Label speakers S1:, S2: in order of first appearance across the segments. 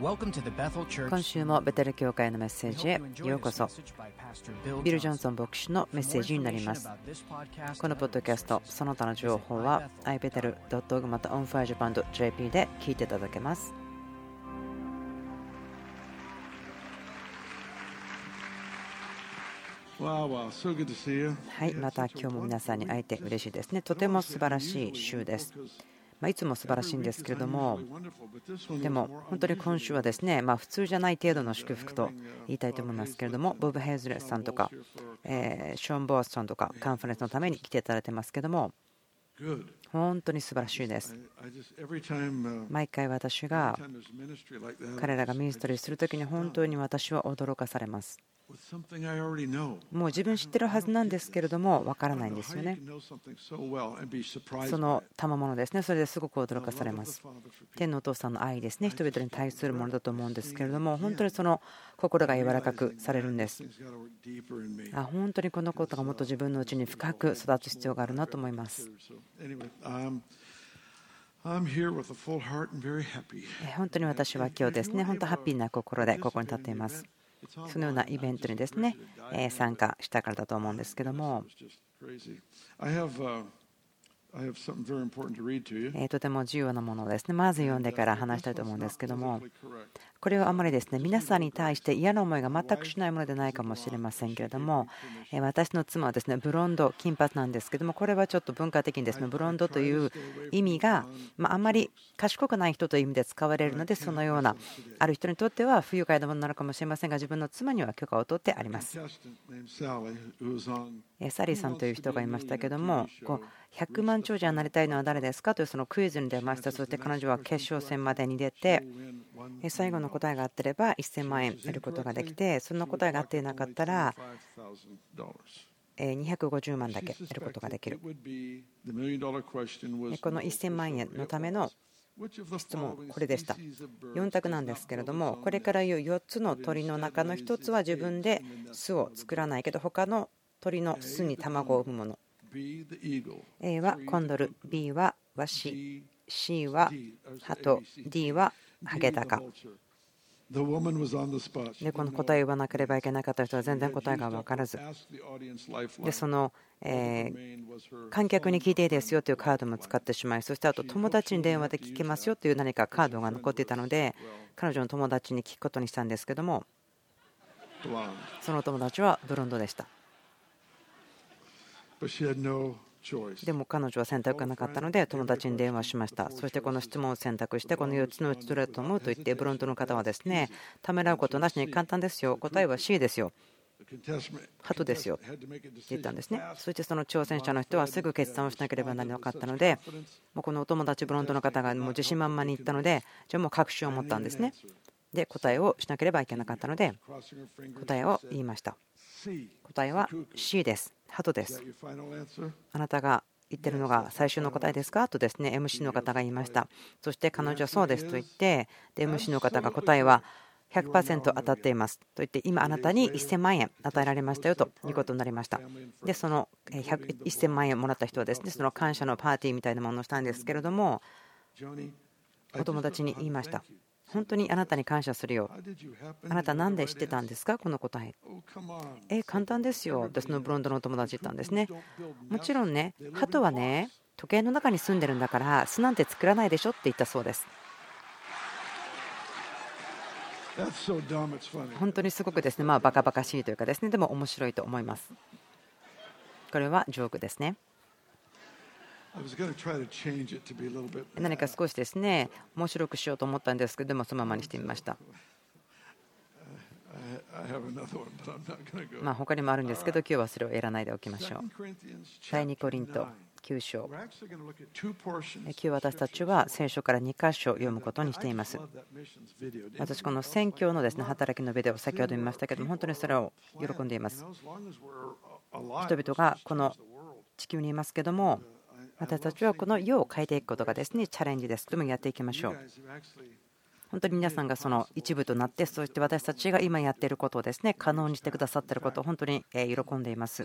S1: 今週もベテル教会のメッセージへ。ようこそ。ビル・ジョンソン牧師のメッセージになります。このポッドキャストその他の情報は ibetel.org また onfirejapan.jp で聞いていただけます。はいまた今日も皆さんに会えて嬉しいですね。とても素晴らしい週ですまいつも素晴らしいんですけれども、でも本当に今週はですね、ま普通じゃない程度の祝福と言いたいと思いますけれども、ボブ・ヘイズレスさんとか、えショーン・ボースさんとか、カンファレンスのために来ていただいてますけども、本当に素晴らしいです。毎回私が彼らがミニストリーするときに本当に私は驚かされます。もう自分知ってるはずなんですけれども分からないんですよね。その賜物ですね、それですごく驚かされます。天のお父さんの愛ですね、人々に対するものだと思うんですけれども、本当にその心が柔らかくされるんです。あ本当にこのことがもっと自分のうちに深く育つ必要があるなと思います。本当に私は今日ですね、本当ハッピーな心でここに立っています。そのようなイベントにですね参加したからだと思うんですけどもとても重要なものですね。まず読んでから話したいと思うんですけども、これはあまりですね皆さんに対して嫌な思いが全くしないものでないかもしれませんけれども、私の妻はですねブロンド、金髪なんですけども、これはちょっと文化的にですねブロンドという意味が、まあ、んまり賢くない人という意味で使われるので、そのような、ある人にとっては不愉快なものなのかもしれませんが、自分の妻には許可を取ってあります。サリーさんという人がいましたけども、こう100万長者になりたいのは誰ですかというそのクイズに出ました。そして彼女は決勝戦までに出て、最後の答えが合ってれば1000万円得ることができて、その答えが合っていなかったら、250万だけ得ることができる。この1000万円のための質問、これでした。4択なんですけれども、これから言う4つの鳥の中の1つは自分で巣を作らないけど、他の鳥の巣に卵を産むもの。A はコンドル、B はワシ、C はハト、D はハゲタカ。でこの答えを言わなければいけなかった人は全然答えが分からずでその、え観客に聞いていいですよというカードも使ってしまいそしてあと友達に電話で聞けますよという何かカードが残っていたので彼女の友達に聞くことにしたんですけどもその友達はブロンドでした。でも彼女は選択がなかったので友達に電話しました。そしてこの質問を選択してこの4つのうちどれだと思うと言ってブロントの方はですねためらうことなしに簡単ですよ。答えは C ですよ。ハトですよ。って言ったんですね。そしてその挑戦者の人はすぐ決断をしなければならなかったのでもうこのお友達ブロントの方がもう自信満々に言ったのでじゃあもう確信を持ったんですね。で答えをしなければいけなかったので答えを言いました。答えは C です。ハトです。あなたが言ってるのが最終の答えですか？とですね MC の方が言いました。そして彼女はそうですと言ってで MC の方が答えは100%当たっています。と言って今あなたに1000万円与えられましたよということになりました。でその1000万円もらった人はですねその感謝のパーティーみたいなものをしたんですけれどもお友達に言いました。本当にあなたに感謝するよ。あなた何で知ってたんですか？この答え。え、簡単ですよ。私のブロンドの友達言ったんですね。もちろんね、鳩はね、時計の中に住んでるんだから巣なんて作らないでしょって言ったそうです。本当にすごくですね、まあバカバカしいというかですね、でも面白いと思います。これはジョークですね。何か少しですね面白くしようと思ったんですけどでもそのままにしてみました。まあ他にもあるんですけど今日はそれをやらないでおきましょう。第2コリント9章今日私たちは聖書から2箇所読むことにしています。私この宣教のですね働きのビデオ先ほど見ましたけども本当にそれを喜んでいます。人々がこの地球にいますけども私たちはこの世を変えていくことがですねチャレンジです。でもやっていきましょう。本当に皆さんがその一部となって、そして私たちが今やっていることをですね可能にしてくださっていることを本当に喜んでいます。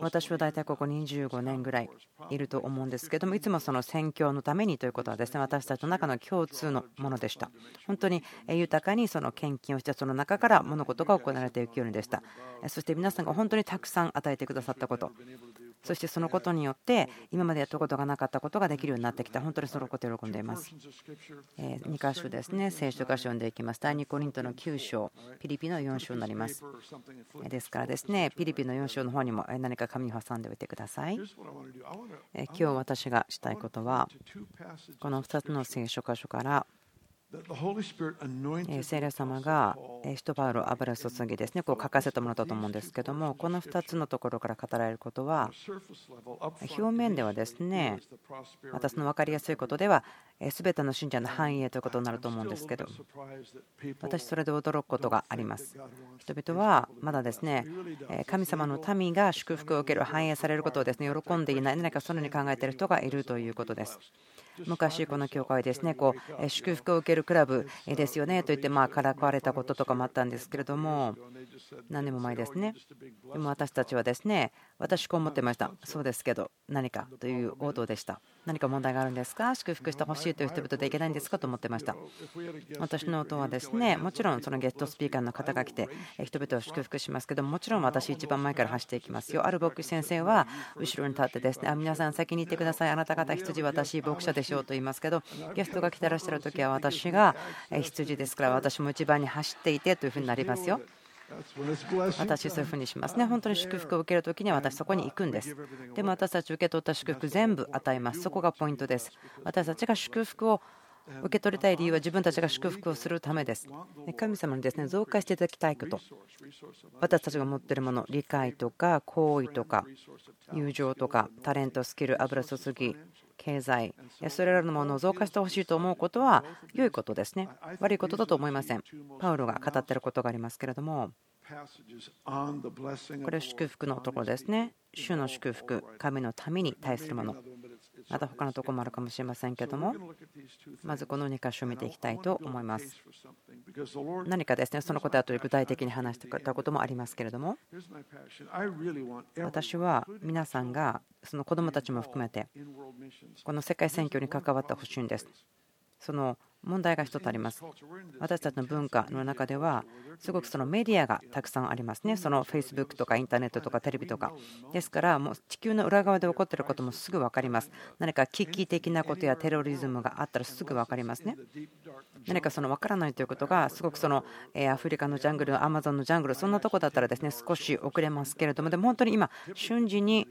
S1: 私は大体ここ25年ぐらいいると思うんですけどもいつもその宣教のためにということはですね私たちの中の共通のものでした。本当に豊かにその献金をしてその中から物事が行われていくようにでした。そして皆さんが本当にたくさん与えてくださったこと。そしてそのことによって今までやったことがなかったことができるようになってきた。本当にそのこと喜んでいます。2箇所ですね。聖書箇所読んでいきます。第2コリントの9章。ピリピの4章になります。ですからですねピリピの4章の方にも何か紙を挟んでおいてください。今日私がしたいことはこの2つの聖書箇所から聖霊様が使徒パウロ油注ぎですねこう書かせてもらったと思うんですけどもこの2つのところから語られることは表面ではですね私の分かりやすいことでは全ての信者の繁栄ということになると思うんですけど私それで驚くことがあります。人々はまだですね神様の民が祝福を受ける繁栄されることをですね喜んでいない何かそのように考えている人がいるということです昔、この教会ですねこう祝福を受けるクラブですよねと言ってまあからかわれたこととかもあったんですけれども何年も前ですね。でも私たちはですね私こう思ってました。そうですけど何かという応答でした。何か問題があるんですか？祝福してほしいという人々でいけないんですか？と思ってました。私の音はですねもちろんそのゲストスピーカーの方が来て人々を祝福しますけどもちろん私一番前から走っていきますよ。ある牧師先生は後ろに立ってですねあ皆さん先に行ってください。あなた方羊私牧者でしょうと言いますけどゲストが来てらっしゃる時は私が羊ですから私も一番に走っていてというふうになりますよ。私そういうふうにしますね。本当に祝福を受けるときには私そこに行くんです。でも私たち受け取った祝福全部与えます。そこがポイントです。私たちが祝福を受け取りたい理由は自分たちが祝福をするためです。神様にですね増加していただきたいこと、私たちが持っているもの、理解とか行為とか、友情とか、タレント、スキル、油注ぎ、経済、それらのものを増加してほしいと思うことは良いことですね。悪いことだと思いません。パウロが語っていることがありますけれども、これは祝福のところですね。主の祝福、神のために対するもの。また他のところもあるかもしれませんけどもまずこの2箇所を見ていきたいと思います。何かですねそのことはと具体的に話してくれたこともありますけれども私は皆さんがその子どもたちも含めてこの世界選挙に関わってほしいんです。その問題が一つあります。私たちの文化の中では、すごくそのメディアがたくさんありますね。その Facebook とかインターネットとかテレビとか。ですから、もう地球の裏側で起こっていることもすぐ分かります。何か危機的なことやテロリズムがあったらすぐ分かりますね。何かその分からないということが、すごくそのアフリカのジャングル、アマゾンのジャングル、そんなとこだったらですね少し遅れますけれども、でも本当に今、瞬時に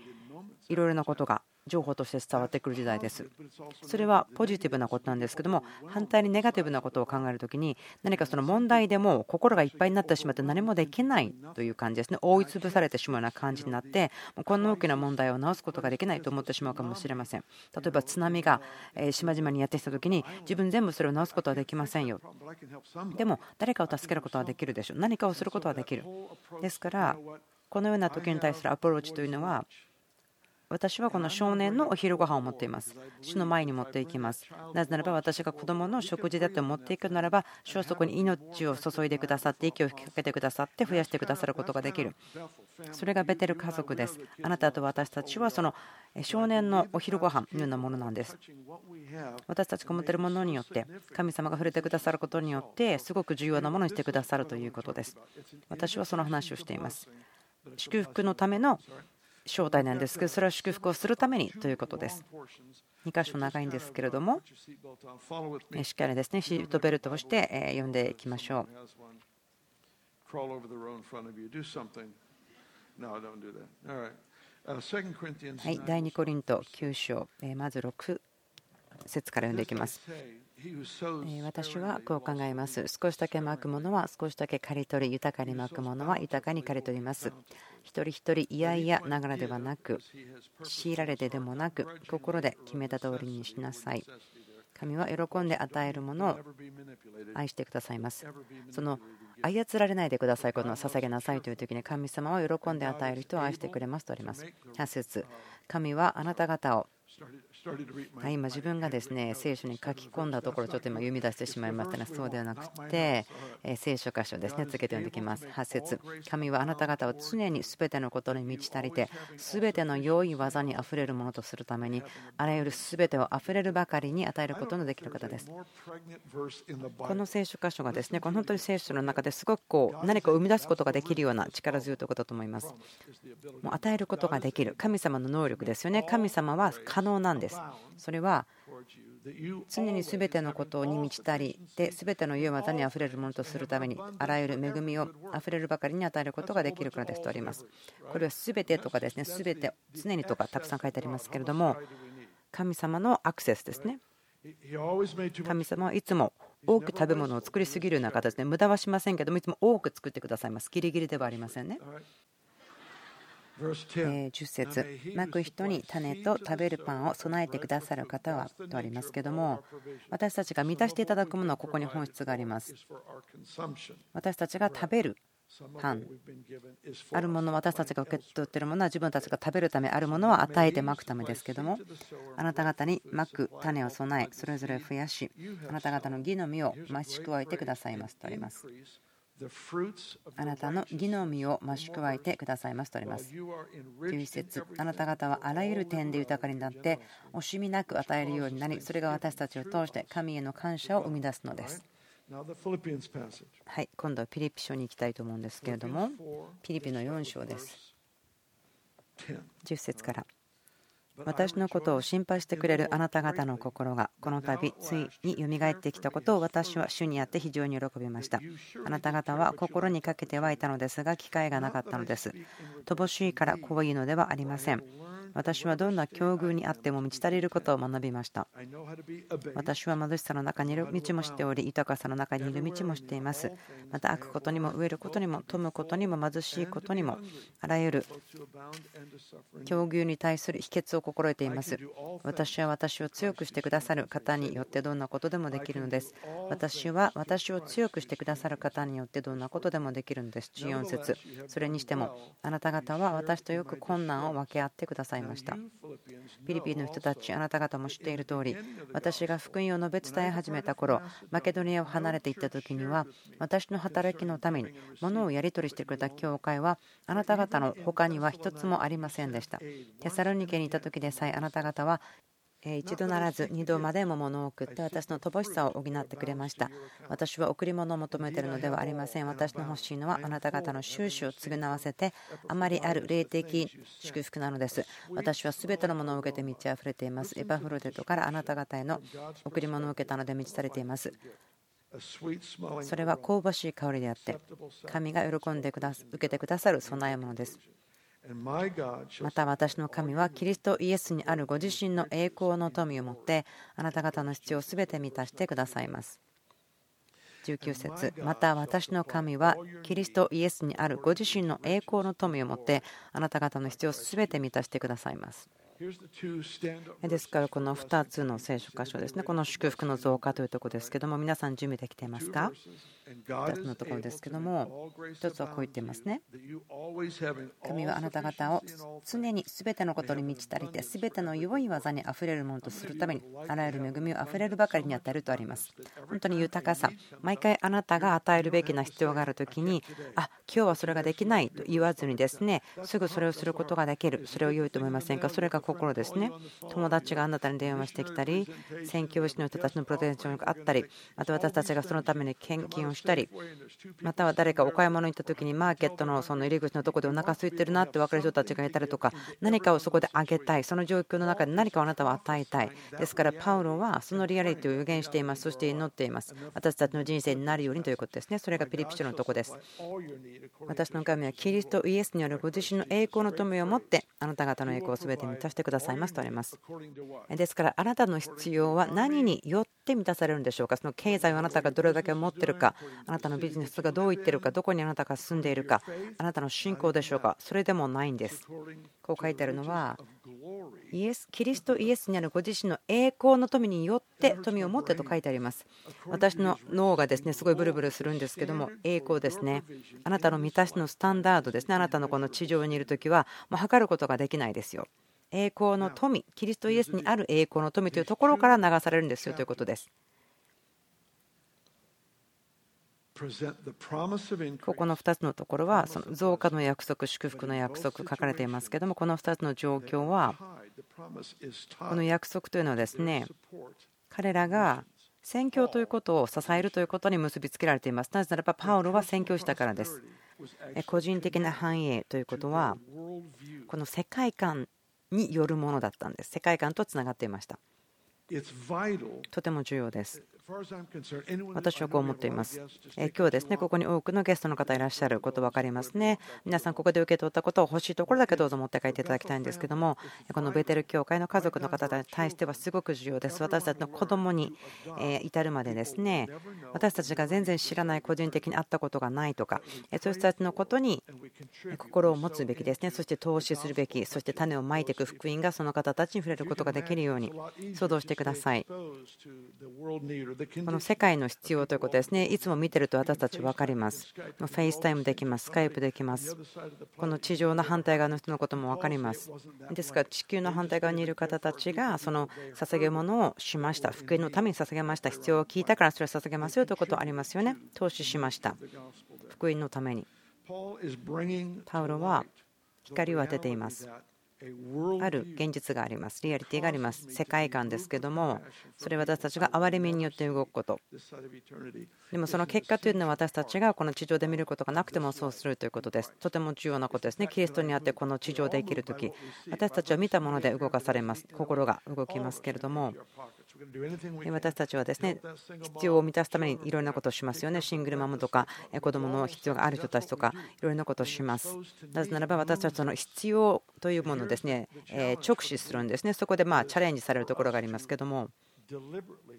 S1: いろいろなことが情報として伝わってくる時代です。それはポジティブなことなんですけども反対にネガティブなことを考えるときに何かその問題でも心がいっぱいになってしまって何もできないという感じですね。覆い潰されてしまうような感じになってこんな大きな問題を直すことができないと思ってしまうかもしれません。例えば津波が島々にやってきたときに自分全部それを直すことはできませんよ。でも誰かを助けることはできるでしょう。何かをすることはできる。ですからこのような時に対するアプローチというのは私はこの少年のお昼ご飯を持っています。主の前に持っていきます。なぜならば私が子供の食事だと持っていくならば、主はそこに命を注いでくださって、息を吹きかけてくださって、増やしてくださることができる。それがベテル家族です。あなたと私たちはその少年のお昼ご飯のようなものなんです。私たちが持っているものによって、神様が触れてくださることによって、すごく重要なものにしてくださるということです。私はその話をしています。祝福のための正体なんですけどそれは祝福をするためにということです。2箇所長いんですけれどもしっかりですねシートベルトをして読んでいきましょう。はい、第2コリント9章、まず6節から読んでいきます。私はこう考えます。少しだけまくものは少しだけ刈り取り、豊かにまくものは豊かに刈り取ります。一人一人、いやいやながらではなく、強いられてでもなく、心で決めた通りにしなさい。神は喜んで与えるものを愛してくださいます。その操られないでくださいことを捧げなさいという時に神様は喜んで与える人を愛してくれますとあります。8節神はあなた方を今、自分がですね聖書に書き込んだところ、ちょっと今、読み出してしまいましたが、そうではなくて、聖書箇所ですね、つけて読んでいきます。8節神はあなた方を常にすべてのことに満ち足りて、すべての良い技にあふれるものとするために、あらゆるすべてをあふれるばかりに与えることのできる方です。この聖書箇所がですね、この本当に聖書の中ですごくこう何かを生み出すことができるような力強いとことだと思います。もう与えることができる神様の能力ですよね。神様は可能なんです。それは常に全てのことに満ち足りて全ての良い技にあふれるものとするためにあらゆる恵みをあふれるばかりに与えることができるからですとあります。これは全てとかですね全て常にとかたくさん書いてありますけれども神様のアクセスですね。神様はいつも多く食べ物を作りすぎるような形で無駄はしませんけどもいつも多く作ってくださいます。ギリギリではありませんね。10節。まく人に種と食べるパンを備えてくださる方はとありますけども私たちが満たしていただくものはここに本質があります。私たちが食べるパン。あるもの私たちが受け取っているものは自分たちが食べるためあるものは与えてまくためですけどもあなた方にまく種を備えそれぞれ増やしあなた方の義の実を増し加えてくださいますとあります。あなたの義の実を増し加えてくださいますとあります。11節あなた方はあらゆる点で豊かになって惜しみなく与えるようになりそれが私たちを通して神への感謝を生み出すのです。はい、今度はピリピ書に行きたいと思うんですけれどもピリピの4章です。10節から私のことを心配してくれるあなた方の心がこの度ついによみがえってきたことを私は主にあって非常に喜びました。あなた方は心にかけてはいたのですが機会がなかったのです乏しいからこういうのではありません。私はどんな境遇にあっても満ち足りることを学びました。私は貧しさの中にいる道も知っており、豊かさの中にいる道も知っています。また、悪くことにも飢えることにも、富むことにも、貧しいことにも、あらゆる境遇に対する秘訣を心得ています。私は私を強くしてくださる方によってどんなことでもできるのです。私は私を強くしてくださる方によってどんなことでもできるのです。14節それにしても、あなた方は私とよく困難を分け合ってくださいました。フィリピンの人たち、あなた方も知っている通り、私が福音を述べ伝え始めた頃、マケドニアを離れていった時には、私の働きのために物をやり取りしてくれた教会は、あなた方の他には一つもありませんでした。テサロニケにいた時でさえ、あなた方は一度ならず二度までも物を送って私の乏しさを補ってくれました。私は贈り物を求めているのではありません。私の欲しいのはあなた方の収支を償わせてあまりある霊的祝福なのです。私は全てのものを受けて満ち溢れています。エパフロデトからあなた方への贈り物を受けたので満ち足れています。それは香ばしい香りであって神が喜んでくだ受けてくださる備え物です。また私の神はキリストイエスにあるご自身の栄光の富を持ってあなた方の必要を全て満たしてくださいます。19節。また私の神はキリストイエスにあるご自身の栄光の富を持ってあなた方の必要を全て満たしてくださいます。ですからこの2つの聖書箇所ですね。この祝福の増加というところですけども皆さん準備できていますか？2つのところですけども1つはこう言っていますね神はあなた方を常に全てのことに満ち足りて全ての良い技にあふれるものとするためにあらゆる恵みをあふれるばかりに与えるとあります。本当に豊かさ毎回あなたが与えるべきな必要がある時にあ今日はそれができないと言わずにですねすぐそれをすることができる。それを良いと思いませんか？それが心ですね。友達があなたに電話してきたり宣教師の人たちのプロテンションがあったりまた私たちがそのために献金をしたりまたは誰かお買い物に行った時にマーケットのその入り口のとこでお腹空いてるなって分かる人たちがいたりとか何かをそこであげたいその状況の中で何かをあなたは与えたいですからパウロはそのリアリティを予言しています。そして祈っています。私たちの人生になるようにということですね。それがピリピ書のとこです。私の神はキリストイエスによるご自身の栄光の富を持ってあなた方の栄光を全て満たしてくださいますとあります。ですからあなたの必要は何によって満たされるんでしょうか？その経済をあなたがどれだけ持ってるかあなたのビジネスがどういってるかどこにあなたが住んでいるかあなたの信仰でしょうか？それでもないんです。こう書いてあるのはイエスキリストイエスにあるご自身の栄光の富によって富を持ってと書いてあります。私の脳がですねすごいブルブルするんですけども栄光ですね。あなたの満たしのスタンダードですね。あなたのこの地上にいる時はもう測ることができないですよ。栄光の富キリストイエスにある栄光の富というところから流されるんですよということです。ここの2つのところはその増加の約束祝福の約束書かれていますけどもこの2つの状況はこの約束というのはですね彼らが宣教ということを支えるということに結びつけられています。なぜならばパウロは宣教したからです。個人的な繁栄ということはこの世界観によるものだったんです。世界観とつながっていました。とても重要です私はこう思っています。今日ですね、ここに多くのゲストの方いらっしゃること分かりますね。皆さん、ここで受け取ったことを欲しいところだけどうぞ持って帰っていただきたいんですけども、このベテル教会の家族の方に対してはすごく重要です。私たちの子供に至るまでですね、私たちが全然知らない個人的に会ったことがないとか、そういう人たちのことに心を持つべきですね。そして投資するべき、そして種をまいていく福音がその方たちに触れることができるように想像してください。この世界の必要ということですね。いつも見てると私たち分かります。 FaceTime できます。 Skype できます。この地上の反対側の人のことも分かります。ですから地球の反対側にいる方たちがその捧げ物をしました。福音のために捧げました。必要を聞いたからそれを捧げますよということありますよね。投資しました。福音のために。パウロは光を当てています。ある現実があります。リアリティがあります。世界観ですけども、それは私たちが憐れみによって動くこと。でもその結果というのは私たちがこの地上で見ることがなくてもそうするということです。とても重要なことですね。キリストにあってこの地上で生きるとき、私たちは見たもので動かされます。心が動きますけれども、私たちはですね必要を満たすためにいろんなことをしますよね。シングルマムとか子どもの必要がある人たちとかいろんなことをします。なぜならば私たちの必要というものをですね直視するんですね。そこでまあチャレンジされるところがありますけども。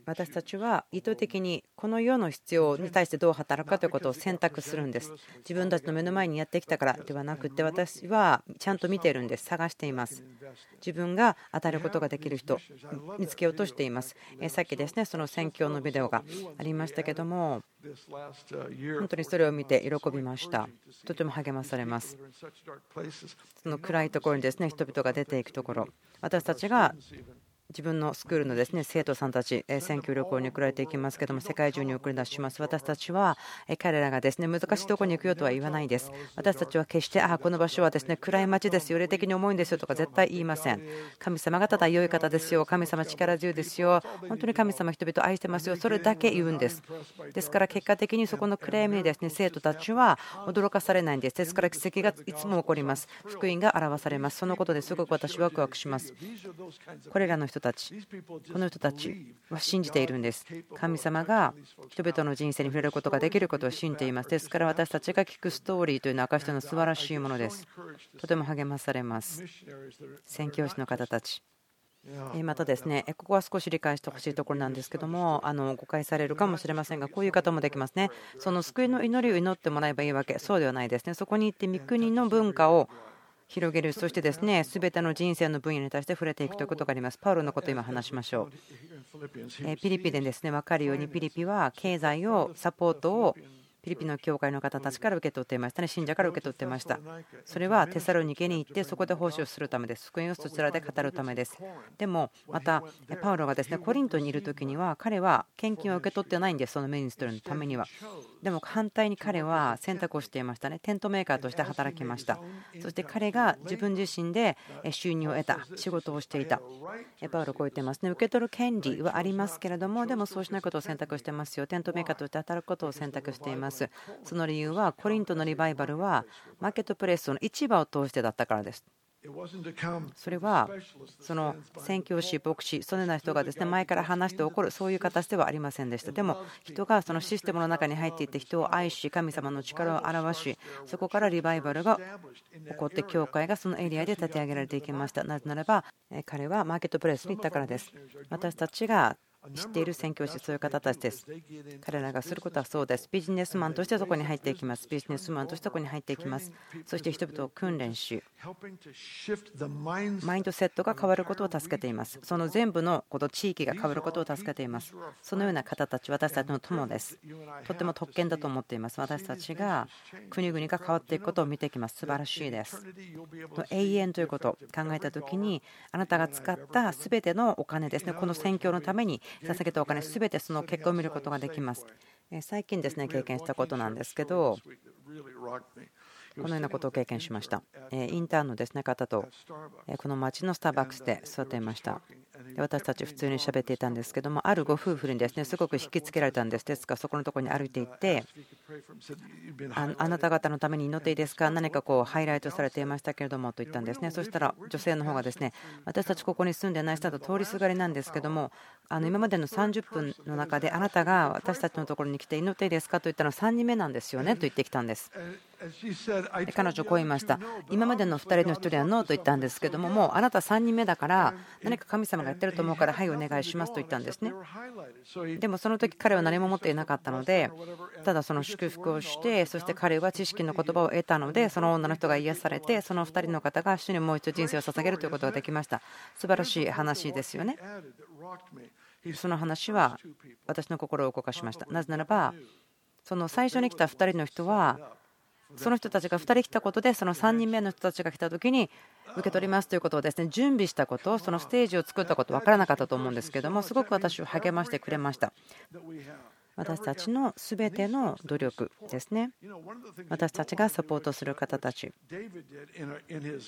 S1: 私たちは意図的にこの世の必要に対してどう働くかということを選択するんです。自分たちの目の前にやってきたからではなくて私はちゃんと見ているんです探しています自分が当たることができる人見つけようとしています。さっきですねその宣教のビデオがありましたけども本当にそれを見て喜びました。とても励まされます。その暗いところにですね人々が出ていくところ。私たちが自分のスクールのですね生徒さんたち、選挙旅行に送られていきますけども、世界中に送り出します。私たちは彼らがですね難しいところに行くよとは言わないです。私たちは決して、ああ、この場所はですね暗い街ですよ、霊的に重いんですよとか絶対言いません。神様がただ良い方ですよ、神様力強いですよ、本当に神様人々愛してますよ、それだけ言うんです。ですから結果的にそこの暗闇にですね生徒たちは驚かされないんです。ですから奇跡がいつも起こります。福音が表されます。そのことですごく私ワクワクします。これらの人たち、この人たちは信じているんです。神様が人々の人生に触れることができることを信じています。ですから私たちが聞くストーリーというのは証との素晴らしいものです。とても励まされます。宣教師の方たち。またですね、ここは少し理解してほしいところなんですけども、あの誤解されるかもしれませんが、こういう方もできますね。その救いの祈りを祈ってもらえばいいわけ、そうではないですね。そこに行って御国の文化を広げる、そしてですね、すべての人生の分野に対して触れていくということがあります。パウロのことを今話しましょう。ピリピでですね、分かるように、ピリピは経済を、サポートをピリピンの教会の方たちから受け取っていましたね、信者から受け取っていました。それはテサロニケに行って、そこで奉仕をするためです。福音をそちらで語るためです。でも、また、パウロがですねコリントにいる時には、彼は献金を受け取ってないんです、そのメインストリーのためには。でも反対に彼は選択をしていましたね、テントメーカーとして働きました。そして彼が自分自身で収入を得た、仕事をしていた。パウロこう言ってますね、受け取る権利はありますけれども、でもそうしないことを選択してますよ、テントメーカーとして働くことを選択しています。すその理由はコリントのリバイバルはマーケットプレイスの市場を通してだったからですそれはその宣教師、牧師、そのような人がですね前から話して起こるそういう形ではありませんでした。でも人がそのシステムの中に入っていって人を愛し神様の力を表しそこからリバイバルが起こって教会がそのエリアで立て上げられていきました。なぜならば彼はマーケットプレイスに行ったからです。私たちが知っている宣教師、そういう方たちです。彼らがすることはそうです。ビジネスマンとしてそこに入っていきます。ビジネスマンとしてそこに入っていきます。そして人々を訓練し、マインドセットが変わることを助けています。その全部のこの地域が変わることを助けています。そのような方たち、私たちの友です。とても特権だと思っています。私たちが国々が変わっていくことを見ていきます。素晴らしいです。永遠ということを考えたときに、あなたが使った全てのお金ですね、この宣教のために捧げたお金全てその結果を見ることができます。最近ですね経験したことなんですけどこのようなことを経験しました。インターンのですね方とこの町のスターバックスで座っていました。私たち普通に喋っていたんですけどもあるご夫婦にですねすごく引きつけられたんです。ですからそこのところに歩いていってあなた方のために祈っていいですか？何かこうハイライトされていましたけれどもと言ったんですね。そしたら女性の方がですね私たちここに住んでない人だと通りすがりなんですけどもあの今までの30分の中であなたが私たちのところに来て祈っていいですかと言ったのは3人目なんですよねと言ってきたんです。彼女こう言いました。今までの2人の1人はノーと言ったんですけどももうあなた3人目だから何か神様がやってると思うからはいお願いしますと言ったんですね。でもその時彼は何も持っていなかったのでただその祝福をしてそして彼は知識の言葉を得たのでその女の人が癒されてその2人の方が主にもう一度人生を捧げるということができました。素晴らしい話ですよね。その話は私の心を動かしました。なぜならばその最初に来た2人の人はその人たちが2人来たことでその3人目の人たちが来た時に受け取りますということをですね準備したことそのステージを作ったこと分からなかったと思うんですけどもすごく私を励ましてくれました。私たちの全ての努力ですね。私たちがサポートする方たち。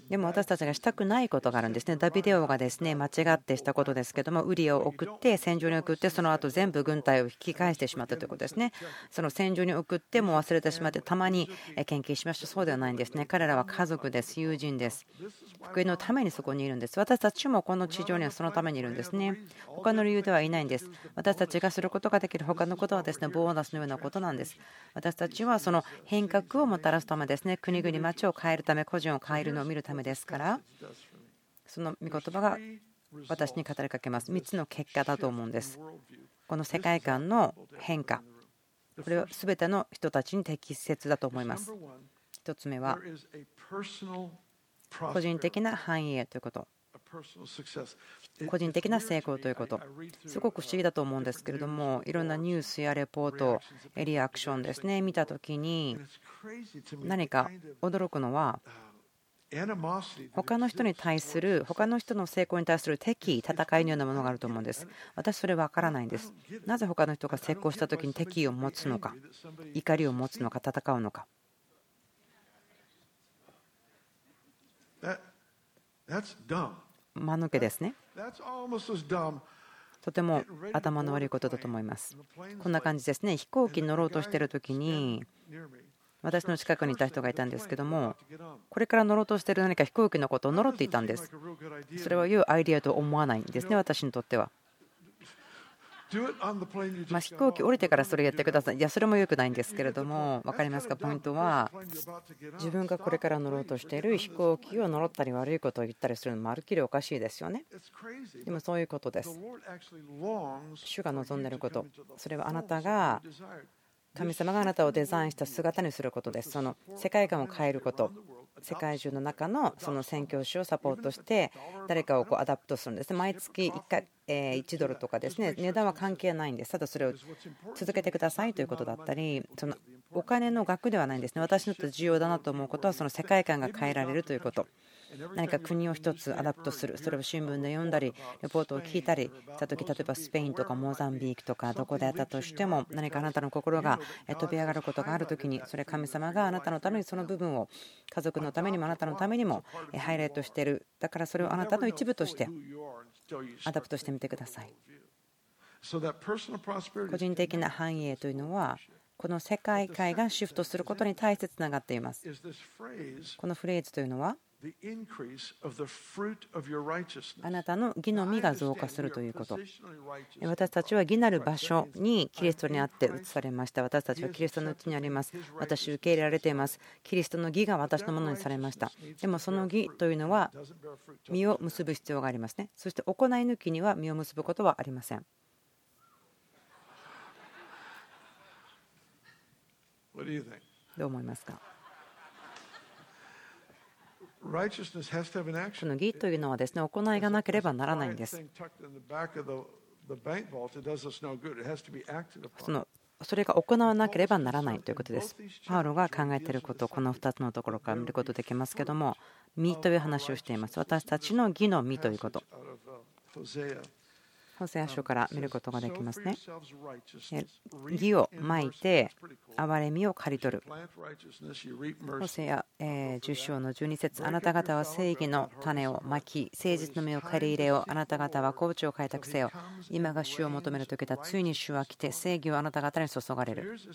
S1: でも私たちがしたくないことがあるんですね。ダビデオがですね間違ってしたことですけども、ウリを送って、戦場に送って、その後全部軍隊を引き返してしまったということですね。その戦場に送っても忘れてしまって、たまに献金しました。そうではないんですね。彼らは家族です、友人です。福音のためにそこにいるんです。私たちもこの地上にはそのためにいるんですね。他の理由ではいないんです。私たちがすることができる他のことはですねボーナスのようなことなんです。私たちはその変革をもたらすためですね国々、町を変えるため、個人を変えるのを見るためですから、その御言葉が私に語りかけます。3つの結果だと思うんです。この世界観の変化、これは全ての人たちに適切だと思います。1つ目は、個人的な繁栄ということ。個人的な成功ということ、すごく不思議だと思うんですけれども、いろんなニュースやレポート、リアクションですね、見たときに、何か驚くのは、他の人に対する、他の人の成功に対する敵意、戦いのようなものがあると思うんです。私、それ分からないんです。なぜ他の人が成功したときに敵意を持つのか、怒りを持つのか、戦うのか。間抜けですね。とても頭の悪いことだと思います。こんな感じですね。飛行機に乗ろうとしている時に私の近くにいた人がいたんですけどもこれから乗ろうとしている何か飛行機のことを乗ろうっていたんです。それは良いアイデアと思わないんですね、私にとっては。ま飛行機降りてからそれやってください。いや、それも良くないんですけれども、分かりますか、ポイントは、自分がこれから乗ろうとしている飛行機を乗ったり悪いことを言ったりするのもまるきりおかしいですよね。でもそういうことです。主が望んでいること、それはあなたが神様があなたをデザインした姿にすることです。その世界観を変えること。世界中の中のその宣教師をサポートして誰かをこう adopt するんです。毎月1回1ドルとかですね値段は関係ないんです。ただそれを続けてくださいということだったりそのお金の額ではないんですね。私にとって重要だなと思うことはその世界観が変えられるということ何か国を1つ adopt するそれを新聞で読んだりレポートを聞いたりした時例えばスペインとかモザンビークとかどこであったとしても何かあなたの心が飛び上がることがある時にそれ神様があなたのためにその部分を家族のためにもあなたのためにもハイライトしている。だからそれをあなたの一部としてadopt してみてください。個人的な繁栄というのはこの世界観がシフトすることに対してつながっています。このフレーズというのはあなたの義の実が増加するということ。私たちは義なる場所にキリストにあって移されました。私たちはキリストのうちにあります。私受け入れられています。キリストの義が私のものにされました。でもその義というのは実を結ぶ必要がありますね。そして行い抜きには実を結ぶことはありません。どう思いますか？この義というのはですね行いがなければならないんです。そのそれが行わなければならないということです。パウロが考えていること、この2つのところから見ることできますけども、身という話をしています。私たちの義の身ということ。ホセア書から見ることができますね。義をまいて憐れみを刈り取る。ホセア10章の12節あなた方は正義の種をまき、誠実の実を刈り入れよ。あなた方は高地を開拓せよ。今が主を求める時だ。ついに主は来て正義をあなた方に注がれる。素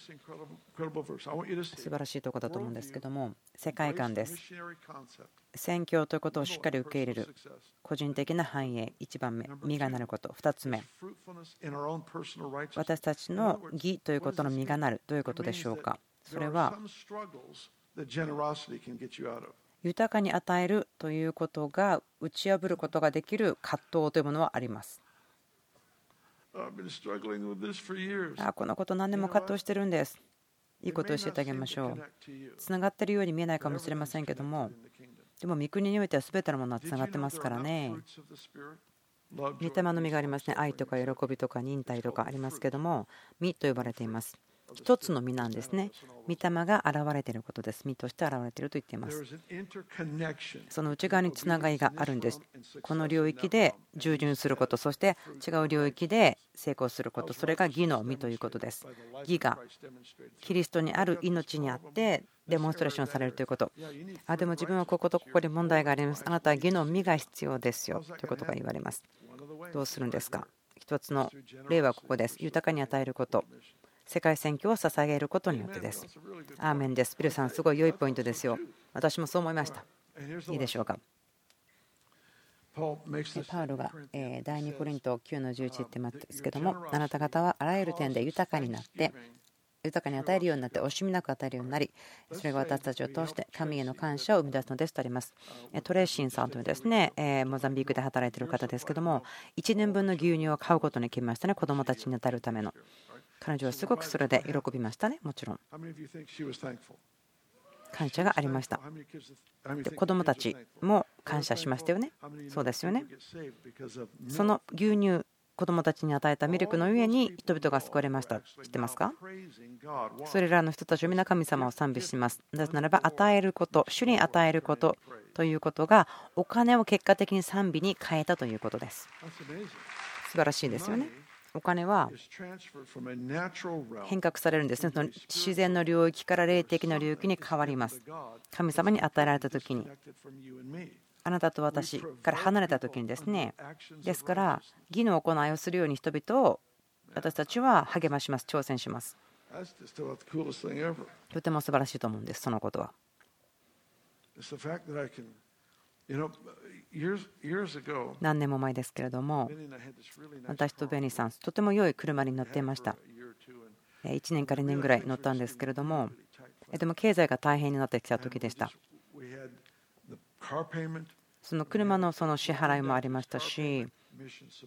S1: 晴らしいところだと思うんですけども、世界観です。宣教ということをしっかり受け入れる。個人的な繁栄、1番目、実がなること、2つ目、私たちの義ということの実がなる、どういうことでしょうか。それは、豊かに与えるということが打ち破ることができる葛藤というものはあります。あこのこと何年も葛藤してるんです。いいことを教えてあげましょう。つながっているように見えないかもしれませんけども、でも御国においては全てのものはつながってますからね。御霊の実がありますね。愛とか喜びとか忍耐とかありますけども、実と呼ばれています。一つの実なんですね。御霊が現れていることです。実として現れていると言っています。その内側につながりがあるんです。この領域で従順すること、そして違う領域で成功すること、それが義の実ということです。義がキリストにある命にあってデモンストレーションされるということ。あでも自分はこことここに問題があります。あなたは義の実が必要ですよということが言われます。どうするんですか？一つの例はここです。豊かに与えること。世界選挙を捧げることによってです。アーメンです。ビルさん、すごい良いポイントですよ。私もそう思いました。いいでしょうか。パウロが第2コリント9の11って言ってますけども、あなた方はあらゆる点で豊かになって、豊かに与えるようになって惜しみなく与えるようになりそれが私たちを通して神への感謝を生み出すのですとありますトレーシンさんというですねモザンビークで働いている方ですけども1年分の牛乳を買うことに決めましたね子供たちに与えるための彼女はすごくそれで喜びましたね。もちろん。感謝がありました。で子供たちも感謝しましたよね。そうですよね。その牛乳子供たちに与えたミルクの上に人々が救われました。知ってますか？それらの人たちは皆神様を賛美します。なぜならば与えること、主に与えることということがお金を結果的に賛美に変えたということです。素晴らしいですよね。お金は変革されるんですね。自然の領域から霊的な領域に変わります。神様に与えられた時に。あなたと私から離れた時にですね。ですから義の行いをするように人々を私たちは励まします。挑戦します。とても素晴らしいと思うんですそのことは何年も前ですけれども私とベニーさんとても良い車に乗っていました1年から2年ぐらい乗ったんですけれどもでも経済が大変になってきた時でしたその車のその支払いもありましたし、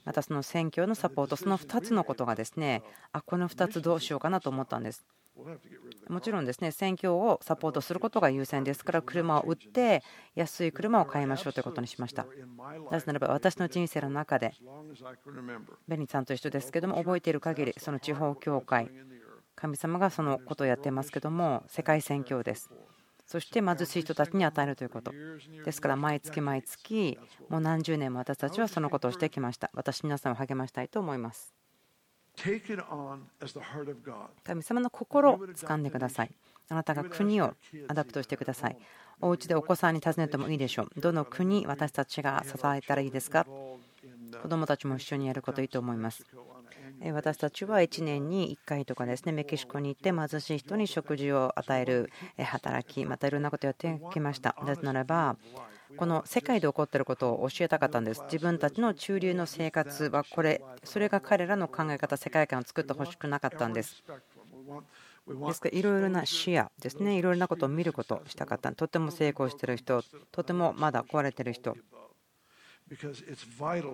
S1: またその選挙のサポート、その2つのことがですね、あこの2つどうしようかなと思ったんです。もちろんですね、選挙をサポートすることが優先ですから、車を売って安い車を買いましょうということにしました。なぜならば私の人生の中で、ベニーさんと一緒ですけども、覚えている限り、その地方教会、神様がそのことをやってますけども、世界宣教です。そして貧しい人たちに与えるということ。ですから毎月毎月、もう何十年も私たちはそのことをしてきました。私、皆さんを励ましたいと思います。神様の心を掴んでください。あなたが国を adopt してください。お家でお子さんに尋ねてもいいでしょう。どの国、私たちが支えたらいいですか？子どもたちも一緒にやることいいと思います。私たちは1年に1回とかですねメキシコに行って貧しい人に食事を与える働きまたいろんなことをやってきましたなぜならばこの世界で起こっていることを教えたかったんです。自分たちの中流の生活はこれそれが彼らの考え方世界観を作ってほしくなかったんです。ですからいろいろな視野ですね。いろいろなことを見ることしたかった。とても成功している人とてもまだ壊れている人。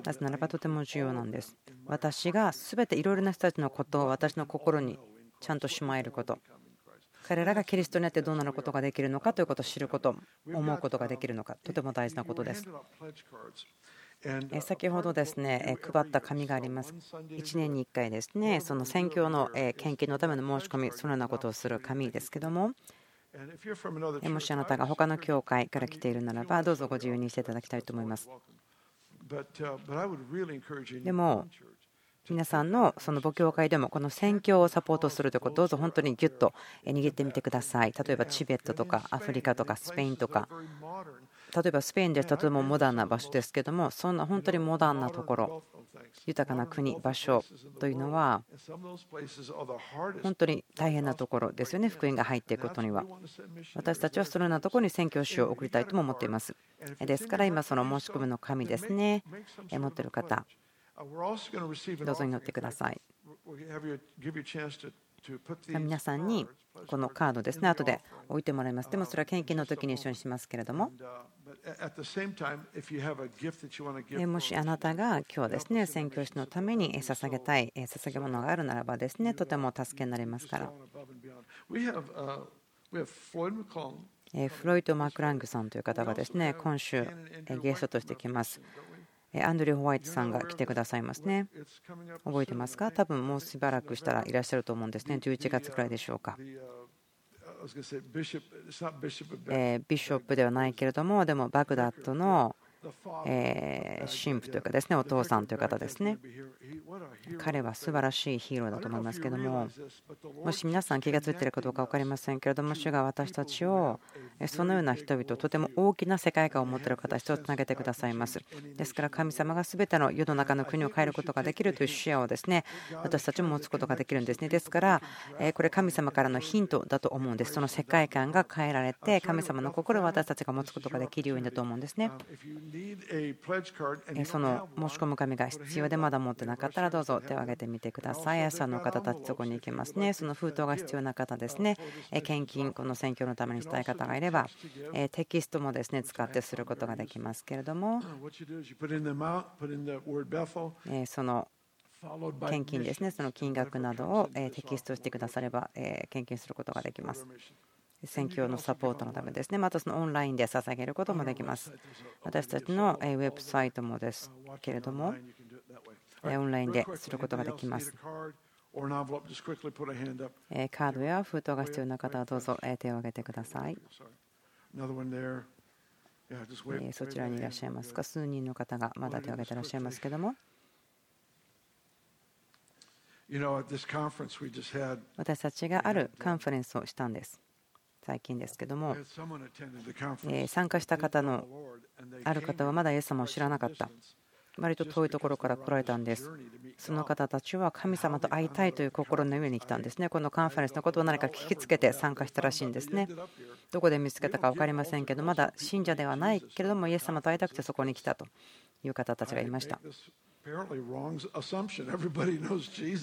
S1: なぜならばとても重要なんです。私が全ていろいろな人たちのことを私の心にちゃんとしまえること。彼らがキリストにあってどんなことができるのかということを知ること思うことができるのかとても大事なことです。先ほどですね配った紙があります。1年に1回ですねその宣教の献金のための申し込みそのようなことをする紙ですけども。もしあなたが他の教会から来ているならばどうぞご自由にしていただきたいと思います。でも皆さんのその母教会でもこの宣教をサポートするということをどうぞ本当にギュッと握ってみてください。例えばチベットとかアフリカとかスペインとか。例えばスペインでとてもモダンな場所ですけどもそんな本当にモダンなところ豊かな国場所というのは本当に大変なところですよね福音が入っていくことには。私たちはそのようなところに宣教師を送りたいとも思っています。ですから今その申し込みの紙ですね持っている方どうぞ祈ってください皆さんにこのカードですね。後で置いてもらいます。でもそれは献金の時に一緒にしますけれども。もしあなたが今日ですね宣教師のために捧げたい捧げ物があるならばですねとても助けになりますから。フロイト・マクラングさんという方がですね今週ゲストとして来ますアンドリュー・ホワイトさんが来てくださいますね。覚えてますか？多分もうしばらくしたらいらっしゃると思うんですね。11月くらいでしょうか。ビショップではないけれども、でもバグダッドのえ神父というかですねお父さんという方ですね。彼は素晴らしいヒーローだと思いますけどももし皆さん気が付いているかどうか分かりませんけれども主が私たちをそのような人々とても大きな世界観を持っている方たちとつなげてくださいます。ですから神様が全ての世の中の国を変えることができるという視野をですね私たちも持つことができるんですね。ですからこれ神様からのヒントだと思うんです。その世界観が変えられて神様の心を私たちが持つことができるようにだと思うんですね。その申し込む紙が必要でまだ持ってなかったらどうぞ手を挙げてみてください。朝の方たちそこに行きますね。その封筒が必要な方ですね。献金、この選挙のためにしたい方がいれば、テキストもですね使ってすることができますけれども、その献金ですね、その金額などをテキストしてくだされば献金することができます。選挙のサポートのためですね、またそのオンラインで捧げることもできます。私たちのウェブサイトもですけれども、オンラインですることができます。カードや封筒が必要な方はどうぞ手を挙げてください。そちらにいらっしゃいますか、数人の方がまだ手を挙げていらっしゃいますけれども。私たちがあるカンファレンスをしたんです。最近ですけども、参加した方のある方はまだイエス様を知らなかった。割と遠いところから来られたんです。その方たちは神様と会いたいという心の上に来たんですね。このカンファレンスのことを何か聞きつけて参加したらしいんですね。どこで見つけたか分かりませんけど、まだ信者ではないけれども、イエス様と会いたくてそこに来たという方たちがいました。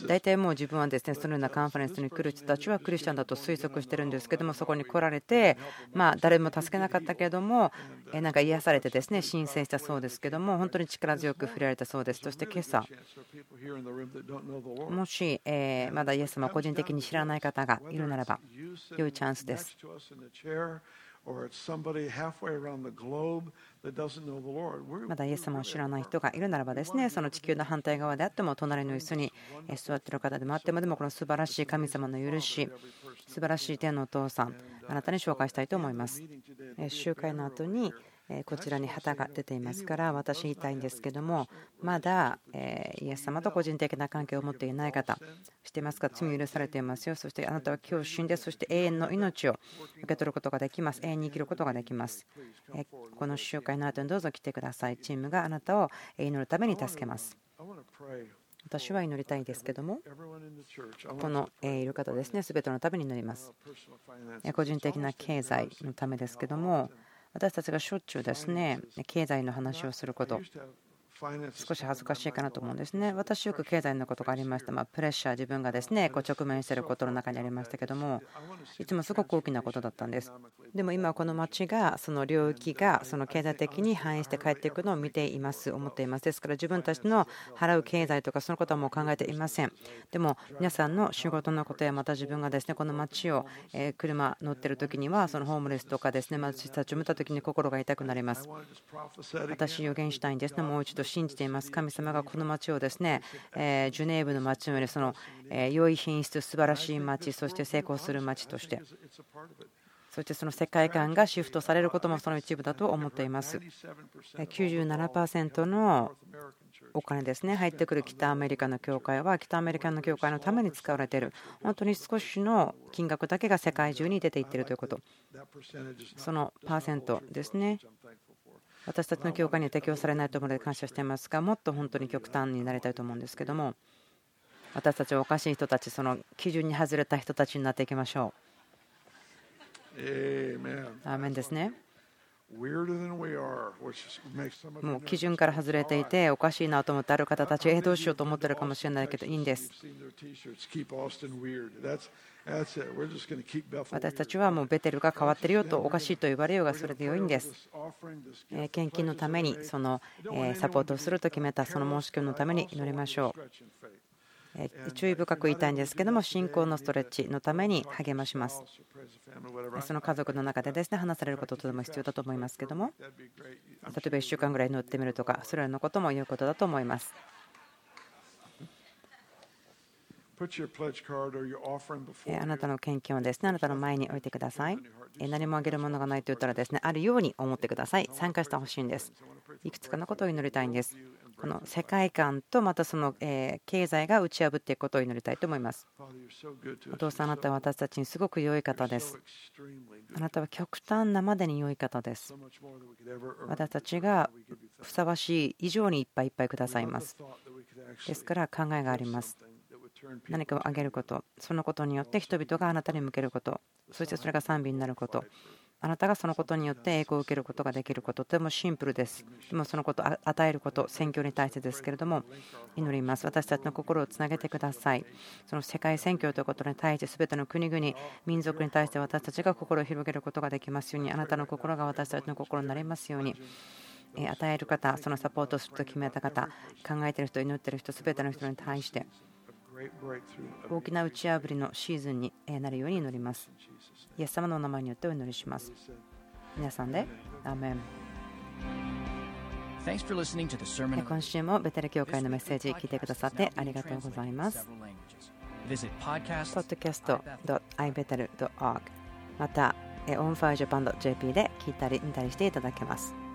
S1: 大体もう自分はですねそのようなカンファレンスに来る人たちはクリスチャンだと推測してるんですけどもそこに来られてま誰も助けなかったけれどもなんか癒されてですね申請したそうですけども本当に力強く触れられたそうです。そして今朝もしえまだイエス様個人的に知らない方がいるならば良いチャンスです。まだイエス様を知らない人がいるならばですねその地球の反対側であっても隣の椅子に座っている方でもあってもでもこの素晴らしい神様の許し素晴らしい天のお父さんあなたに紹介したいと思います。集会の後にこちらに旗が出ていますから私言いたいんですけどもまだイエス様と個人的な関係を持っていない方していますか？罪許されていますよ。そしてあなたは今日死んでそして永遠の命を受け取ることができます。永遠に生きることができます。この集会の後にどうぞ来てください。チームがあなたを祈るために助けます。私は祈りたいんですけども、このいる方ですね、すべてのために祈ります。個人的な経済のためですけども、私たちがしょっちゅうですね経済の話をすること少し恥ずかしいかなと思うんですね。私よく経済のことがありました。まあ、プレッシャー、自分がですねこう直面していることの中にありましたけども、いつもすごく大きなことだったんです。でも今、この町が、その領域がその経済的に反映して帰っていくのを見ています、思っています。ですから自分たちの払う経済とかそのことはもう考えていません。でも皆さんの仕事のことやまた自分がですねこの町を車乗ってる時にはそのホームレスとかですね私たちを見た時に心が痛くなります。私予言したいんですねもう一度信じています。神様がこの町をですねジュネーブの町よりその良い品質素晴らしい町そして成功する町としてそしてその世界観がシフトされることもその一部だと思っています。97%のお金ですね入ってくる北アメリカの教会は北アメリカの教会のために使われている。本当に少しの金額だけが世界中に出ていっているということ。そのパーセントですね。私たちの教会には適用されないと思うので感謝していますがもっと本当に極端になりたいと思うんですけども私たちはおかしい人たちその基準に外れた人たちになっていきましょう。アーメンですね。もう基準から外れていておかしいなと思ってある方たちえどうしようと思ってるかもしれないけどいいんです私たちはもうベテルが変わってるよとおかしいと言われようがそれで良いんです献金のためにそのサポートをすると決めたその申し込みのために祈りましょう。注意深く言いたいんですけども信仰のストレッチのために励まします。その家族の中でですね話されることとても必要だと思いますけども例えば1週間ぐらい乗ってみるとかそれらのことも言うことだと思いますあなたの献金をですねあなたの前に置いてください何もあげるものがないと言ったらですねあるように思ってください参加してほしいんですいくつかのことを祈りたいんですこの世界観とまたその経済が打ち破っていくことを祈りたいと思います。お父さん、あなたは私たちにすごく良い方です。あなたは極端なまでに良い方です。私たちがふさわしい以上にいっぱいいっぱいくださいます。ですから考えがあります。何かをあげること、そのことによって人々があなたに向けること、そしてそれが賛美になること、あなたがそのことによって栄光を受けることができること、とてもシンプルです。でもそのこと与えること、選挙に対してですけれども、祈ります。私たちの心をつなげてください。その世界選挙ということに対して、すべての国々、民族に対して私たちが心を広げることができますように、あなたの心が私たちの心になりますように。与える方、そのサポートすると決めた方、考えている人、祈っている人、すべての人に対して、大きな打ち破りのシーズンになるように祈ります。イエス様のお名前によってお祈りします。皆さんで、アーメン。今週もベテル教会のメッセージ聞いてくださってありがとうございます。podcast.ibetel.org また、オンファイジャパン .jp で聞いたり見たりしていただけます。